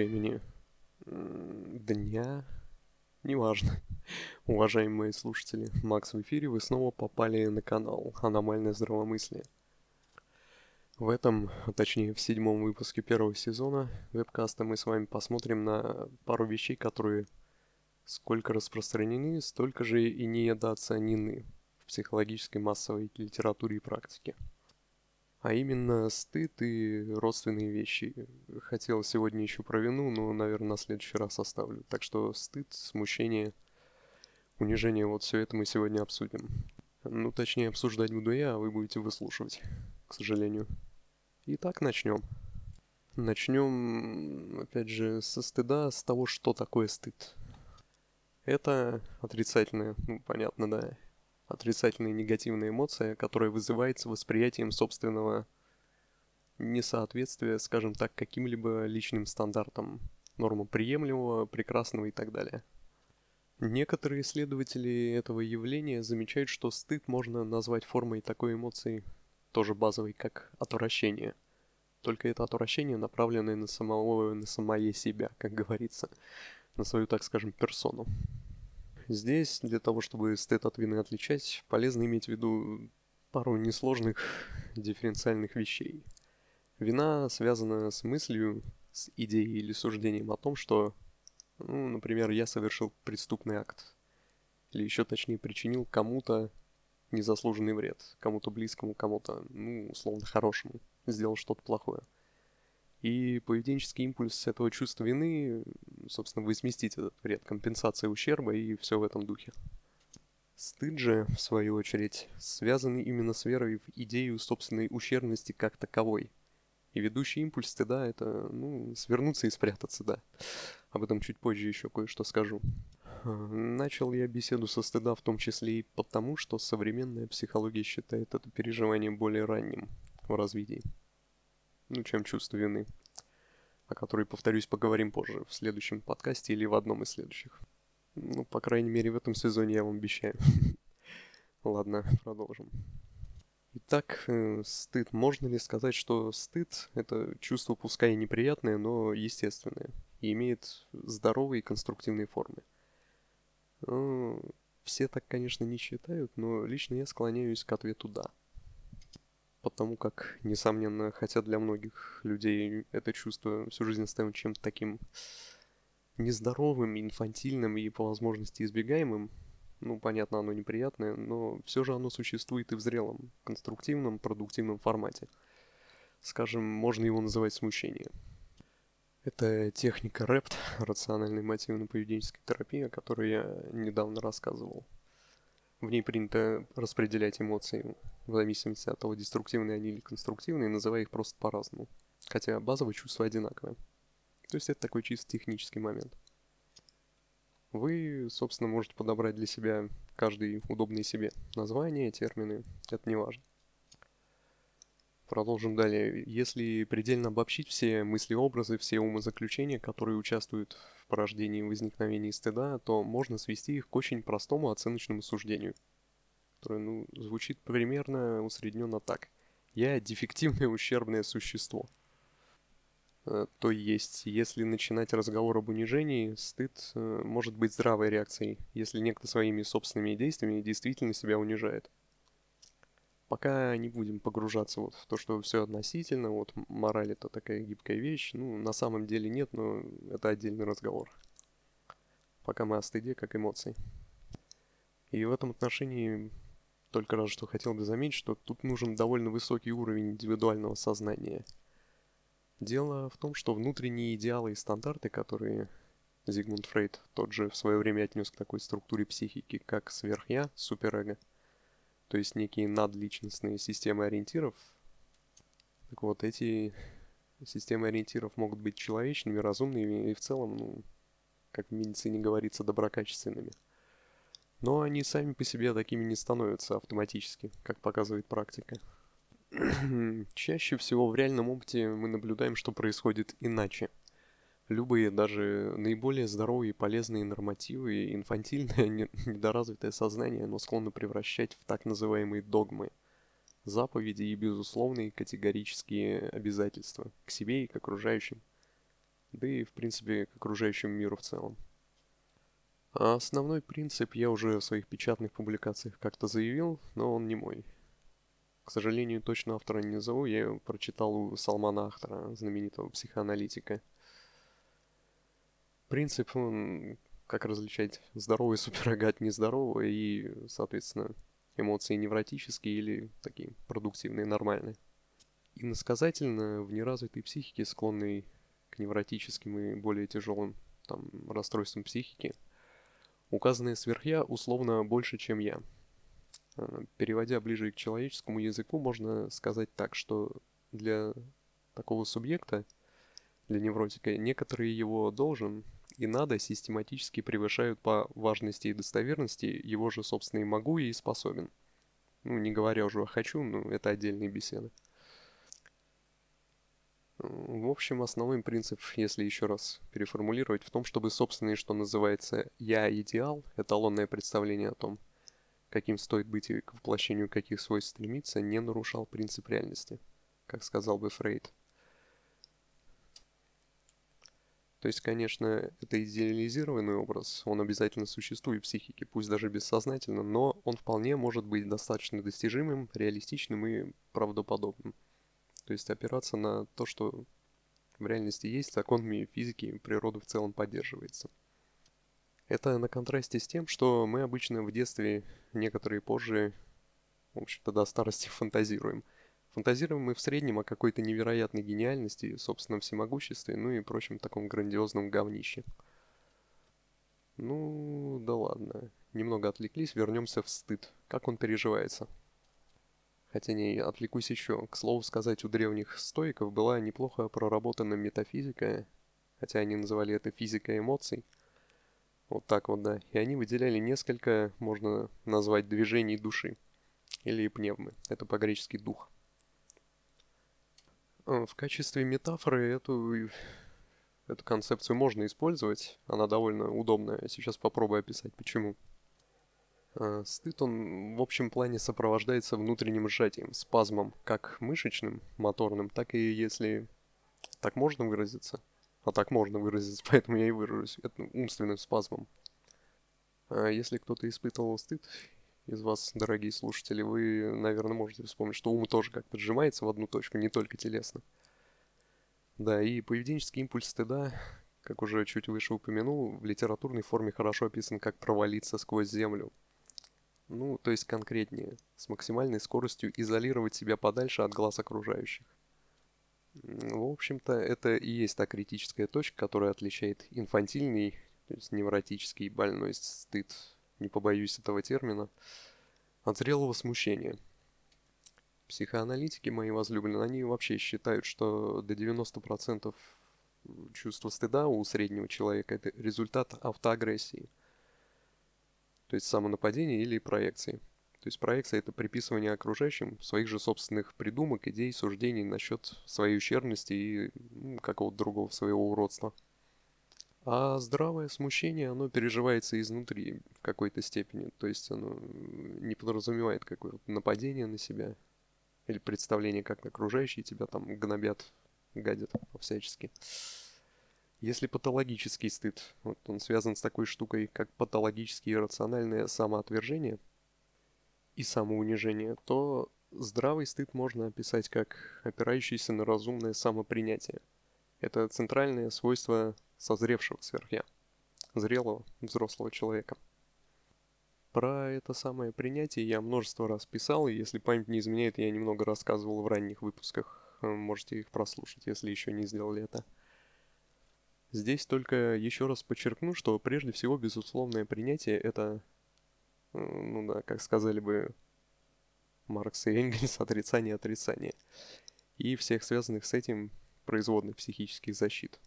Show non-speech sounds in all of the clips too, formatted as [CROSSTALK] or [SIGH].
времени дня, неважно. [LAUGHS] Уважаемые слушатели, Макс в эфире, вы снова попали на канал «Аномальное здравомыслие». В этом, а точнее в седьмом выпуске первого сезона вебкаста мы с вами посмотрим на пару вещей, которые сколько распространены, столько же и недооценены в психологической массовой литературе и практике. А именно стыд и родственные вещи. Хотел сегодня еще про вину, но, наверное, на следующий раз оставлю. Так что стыд, смущение, унижение, вот все это мы сегодня обсудим. Ну, точнее, обсуждать буду я, а вы будете выслушивать, к сожалению. Итак, начнем. Начнем, опять же, со стыда, с того, что такое стыд. Это отрицательное, ну, понятно, да, отрицательная негативная эмоция, которая вызывается восприятием собственного несоответствия, скажем так, каким-либо личным стандартам, нормам приемлемого, прекрасного и так далее. Некоторые исследователи этого явления замечают, что стыд можно назвать формой такой эмоции, тоже базовой, как отвращение. Только это отвращение, направленное на самого, на самое себя, как говорится, на свою, так скажем, персону. Здесь, для того, чтобы стыд от вины отличать, полезно иметь в виду пару несложных [LAUGHS] дифференциальных вещей. Вина связана с мыслью, с идеей или суждением о том, что, ну, например, я совершил преступный акт. Или еще точнее причинил кому-то незаслуженный вред. Кому-то близкому, кому-то, ну, условно, хорошему. Сделал что-то плохое. И поведенческий импульс этого чувства вины, собственно, возместить этот вред, компенсация ущерба и все в этом духе. Стыд же, в свою очередь, связан именно с верой в идею собственной ущербности как таковой. И ведущий импульс стыда — это, ну, свернуться и спрятаться, да. Об этом чуть позже еще кое-что скажу. Начал я беседу со стыда в том числе и потому, что современная психология считает это переживание более ранним в развитии ну, чем чувство вины, о которой, повторюсь, поговорим позже, в следующем подкасте или в одном из следующих. Ну, по крайней мере, в этом сезоне я вам обещаю. [LAUGHS] Ладно, продолжим. Итак, э, стыд. Можно ли сказать, что стыд – это чувство пускай и неприятное, но естественное, и имеет здоровые и конструктивные формы? Ну, все так, конечно, не считают, но лично я склоняюсь к ответу «да» потому как, несомненно, хотя для многих людей это чувство всю жизнь оставим чем-то таким нездоровым, инфантильным и по возможности избегаемым, ну, понятно, оно неприятное, но все же оно существует и в зрелом, конструктивном, продуктивном формате. Скажем, можно его называть смущение. Это техника РЭПТ, [LAUGHS] рациональной мотивно-поведенческой терапии, о которой я недавно рассказывал. В ней принято распределять эмоции в зависимости от того, деструктивные они или конструктивные, называя их просто по-разному. Хотя базовые чувства одинаковые. То есть это такой чисто технический момент. Вы, собственно, можете подобрать для себя каждый удобный себе название, термины, это не важно. Продолжим далее. Если предельно обобщить все мысли-образы, все умозаключения, которые участвуют в порождении и возникновении стыда, то можно свести их к очень простому оценочному суждению, которое ну, звучит примерно усредненно так. Я дефективное ущербное существо. Э, то есть, если начинать разговор об унижении, стыд э, может быть здравой реакцией, если некто своими собственными действиями действительно себя унижает пока не будем погружаться вот в то, что все относительно, вот мораль это такая гибкая вещь, ну, на самом деле нет, но это отдельный разговор. Пока мы о стыде как эмоции. И в этом отношении только раз что хотел бы заметить, что тут нужен довольно высокий уровень индивидуального сознания. Дело в том, что внутренние идеалы и стандарты, которые Зигмунд Фрейд тот же в свое время отнес к такой структуре психики, как сверхя, суперэго – то есть некие надличностные системы ориентиров. Так вот, эти системы ориентиров могут быть человечными, разумными и в целом, ну, как в медицине говорится, доброкачественными. Но они сами по себе такими не становятся автоматически, как показывает практика. [CLEARS THROAT] Чаще всего в реальном опыте мы наблюдаем, что происходит иначе – любые даже наиболее здоровые, полезные нормативы, инфантильное, [LAUGHS] недоразвитое сознание, оно склонно превращать в так называемые догмы, заповеди и безусловные категорические обязательства к себе и к окружающим. да и, в принципе, к окружающему миру в целом. А основной принцип я уже в своих печатных публикациях как-то заявил, но он не мой. К сожалению, точно автора не назову, я его прочитал у Салмана Ахтара, знаменитого психоаналитика. Принцип, как различать здоровый суперэго от нездорового и, соответственно, эмоции невротические или такие продуктивные, нормальные. Иносказательно в неразвитой психике, склонной к невротическим и более тяжелым там, расстройствам психики, указанное сверхя условно больше, чем я. А, переводя ближе к человеческому языку, можно сказать так, что для такого субъекта, для невротика, некоторые его должен и надо систематически превышают по важности и достоверности его же собственные могу и способен. Ну, не говоря уже о хочу, но это отдельные беседы. В общем, основной принцип, если еще раз переформулировать, в том, чтобы собственный, что называется «я-идеал», эталонное представление о том, каким стоит быть и к воплощению каких свойств стремиться, не нарушал принцип реальности, как сказал бы Фрейд. То есть, конечно, это идеализированный образ, он обязательно существует в психике, пусть даже бессознательно, но он вполне может быть достаточно достижимым, реалистичным и правдоподобным. То есть опираться на то, что в реальности есть, законами физики и природы в целом поддерживается. Это на контрасте с тем, что мы обычно в детстве, некоторые позже, в общем-то до старости [LAUGHS] фантазируем – Фантазируем мы в среднем о какой-то невероятной гениальности, собственном всемогуществе, ну и прочем таком грандиозном говнище. Ну, да ладно. Немного отвлеклись, вернемся в стыд. Как он переживается? Хотя не, отвлекусь еще. К слову сказать, у древних стоиков была неплохо проработана метафизика, хотя они называли это физикой эмоций. Вот так вот, да. И они выделяли несколько, можно назвать, движений души. Или пневмы. Это по-гречески дух. Э, в качестве метафоры эту, эту концепцию можно использовать. Она довольно удобная. Сейчас попробую описать, почему. Э, стыд, он в общем плане сопровождается внутренним сжатием, спазмом, как мышечным, моторным, так и если так можно выразиться. А так можно выразиться, [LAUGHS] поэтому я и выражусь. Это умственным спазмом. А если кто-то испытывал стыд из вас, дорогие слушатели, вы, наверное, можете вспомнить, что ум тоже как-то сжимается в одну точку, не только телесно. Да, и поведенческий импульс стыда, как уже чуть выше упомянул, в литературной форме хорошо описан как провалиться сквозь землю. Ну, то есть конкретнее, с максимальной скоростью изолировать себя подальше от глаз окружающих. В общем-то, это и есть та критическая точка, которая отличает инфантильный, то есть невротический больной стыд не побоюсь этого термина, от зрелого смущения. Психоаналитики мои возлюбленные, они вообще считают, что до 90% чувства стыда у среднего человека это результат автоагрессии. То есть самонападения или проекции. То есть проекция это приписывание окружающим своих же собственных придумок, идей, суждений насчет своей ущербности и ну, какого-то другого своего уродства. А здравое смущение, оно переживается изнутри в какой-то степени. То есть оно не подразумевает какое-то нападение на себя или представление, как окружающие тебя там гнобят, гадят всячески. Если патологический стыд, вот он связан с такой штукой, как патологические иррациональное самоотвержение и самоунижение, то здравый стыд можно описать как опирающийся на разумное самопринятие. Это центральное свойство созревшего сверхя, зрелого взрослого человека. Про это самое принятие я множество раз писал, и если память не изменяет, я немного рассказывал в ранних выпусках. Э, можете их прослушать, если еще не сделали это. Здесь только еще раз подчеркну, что прежде всего безусловное принятие это, э, ну да, как сказали бы Маркс и Энгельс, [LAUGHS] отрицание отрицания. И всех связанных с этим производных психических защит.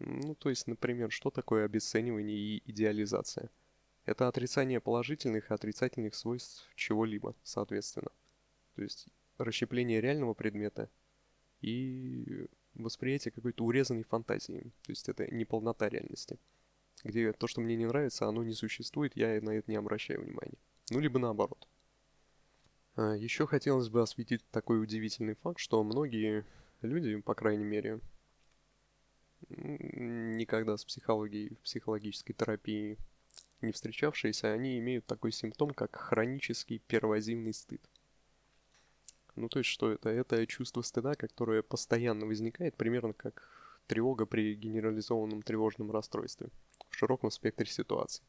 Ну, то есть, например, что такое обесценивание и идеализация? Это отрицание положительных и отрицательных свойств чего-либо, соответственно. То есть, расщепление реального предмета и восприятие какой-то урезанной фантазии. То есть, это неполнота реальности. Где то, что мне не нравится, оно не существует, я на это не обращаю внимания. Ну, либо наоборот. А, Еще хотелось бы осветить такой удивительный факт, что многие люди, по крайней мере, никогда с психологией, психологической терапией не встречавшиеся, они имеют такой симптом, как хронический первозимный стыд. Ну, то есть, что это? Это чувство стыда, которое постоянно возникает, примерно как тревога при генерализованном тревожном расстройстве в широком спектре ситуаций.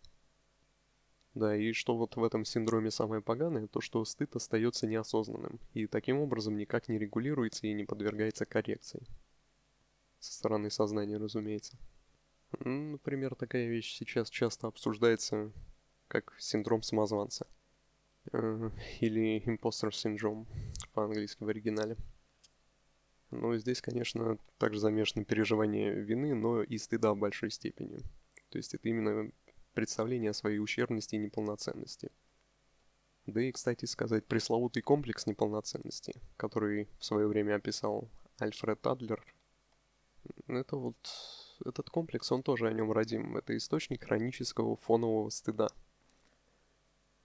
Да, и что вот в этом синдроме самое поганое, то что стыд остается неосознанным, и таким образом никак не регулируется и не подвергается коррекции. Со стороны сознания, разумеется. Например, такая вещь сейчас часто обсуждается как синдром самозванца. Э, или imposter syndrome по-английски в оригинале. Но здесь, конечно, также замешано переживание вины, но и стыда в большой степени. То есть это именно представление о своей ущербности и неполноценности. Да и, кстати сказать, пресловутый комплекс неполноценности, который в свое время описал Альфред Адлер, это вот этот комплекс, он тоже о нем родим. Это источник хронического фонового стыда.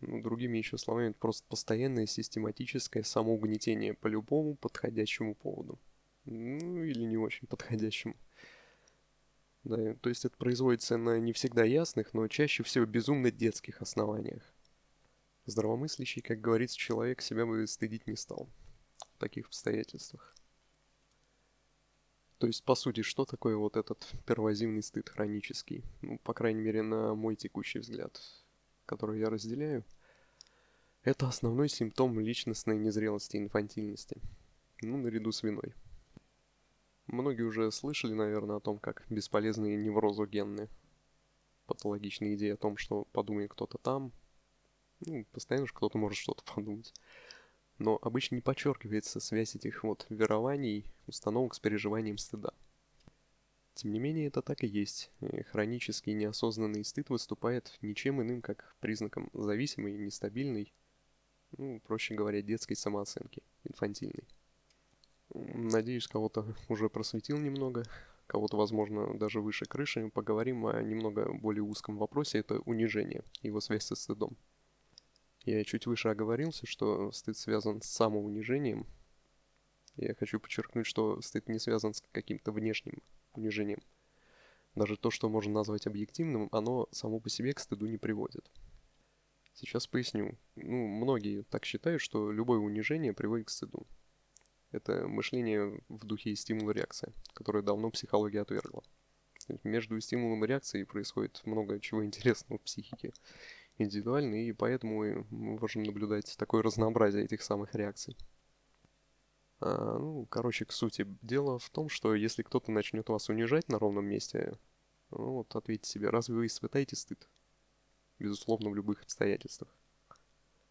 Ну, другими еще словами, это просто постоянное систематическое самоугнетение по любому подходящему поводу. Ну, или не очень подходящему. Да, то есть это производится на не всегда ясных, но чаще всего безумно детских основаниях. Здравомыслящий, как говорится, человек себя бы стыдить не стал в таких обстоятельствах. То есть, по сути, что такое вот этот первозимный стыд хронический? Ну, по крайней мере, на мой текущий взгляд, который я разделяю. Это основной симптом личностной незрелости и инфантильности. Ну, наряду с виной. Многие уже слышали, наверное, о том, как бесполезные неврозогенные патологичные идеи о том, что подумай кто-то там. Ну, постоянно же кто-то может что-то подумать но обычно не подчеркивается связь этих вот верований, установок с переживанием стыда. Тем не менее, это так и есть. Хронический неосознанный стыд выступает ничем иным, как признаком зависимой, нестабильной, ну, проще говоря, детской самооценки, инфантильной. Надеюсь, кого-то уже просветил немного, кого-то, возможно, даже выше крыши. Поговорим о немного более узком вопросе, это унижение, его связь со стыдом. Я чуть выше оговорился, что стыд связан с самоунижением. Я хочу подчеркнуть, что стыд не связан с каким-то внешним унижением. Даже то, что можно назвать объективным, оно само по себе к стыду не приводит. Сейчас поясню. Ну, многие так считают, что любое унижение приводит к стыду. Это мышление в духе стимул-реакция, которое давно психология отвергла. Между стимулом и реакцией происходит много чего интересного в психике индивидуальны, и поэтому мы можем наблюдать такое разнообразие этих самых реакций. А, ну, короче, к сути. Дело в том, что если кто-то начнет вас унижать на ровном месте, ну, вот ответьте себе, разве вы испытаете стыд? Безусловно, в любых обстоятельствах.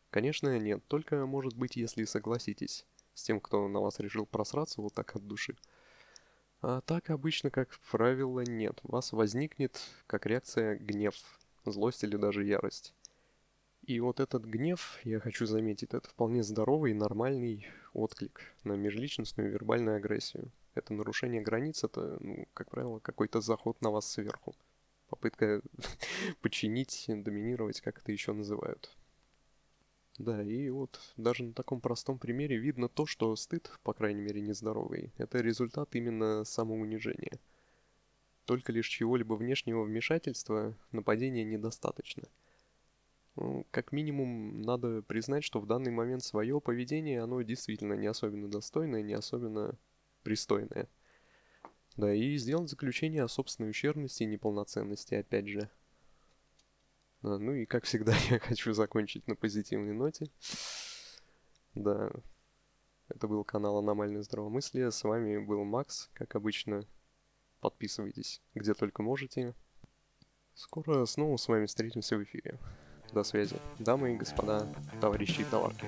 Конечно, нет, только, может быть, если согласитесь с тем, кто на вас решил просраться вот так от души. А так обычно, как правило, нет. У вас возникнет, как реакция, гнев, злость или даже ярость. И вот этот гнев, я хочу заметить, это вполне здоровый и нормальный отклик на межличностную вербальную агрессию. Это нарушение границ, это, ну, как правило, какой-то заход на вас сверху. Попытка [LAUGHS] подчинить, доминировать, как это еще называют. Да, и вот даже на таком простом примере видно то, что стыд, по крайней мере, нездоровый, это результат именно самоунижения. Только лишь чего-либо внешнего вмешательства нападения недостаточно – как минимум, надо признать, что в данный момент свое поведение, оно действительно не особенно достойное, не особенно пристойное. Да, и сделать заключение о собственной ущербности и неполноценности, опять же. Да, ну и, как всегда, [LAUGHS] я хочу закончить на позитивной ноте. Да, это был канал Аномальное здравомыслие. С вами был Макс, как обычно. Подписывайтесь где только можете. Скоро снова с вами встретимся в эфире. До связи, дамы и господа, товарищи и товарки.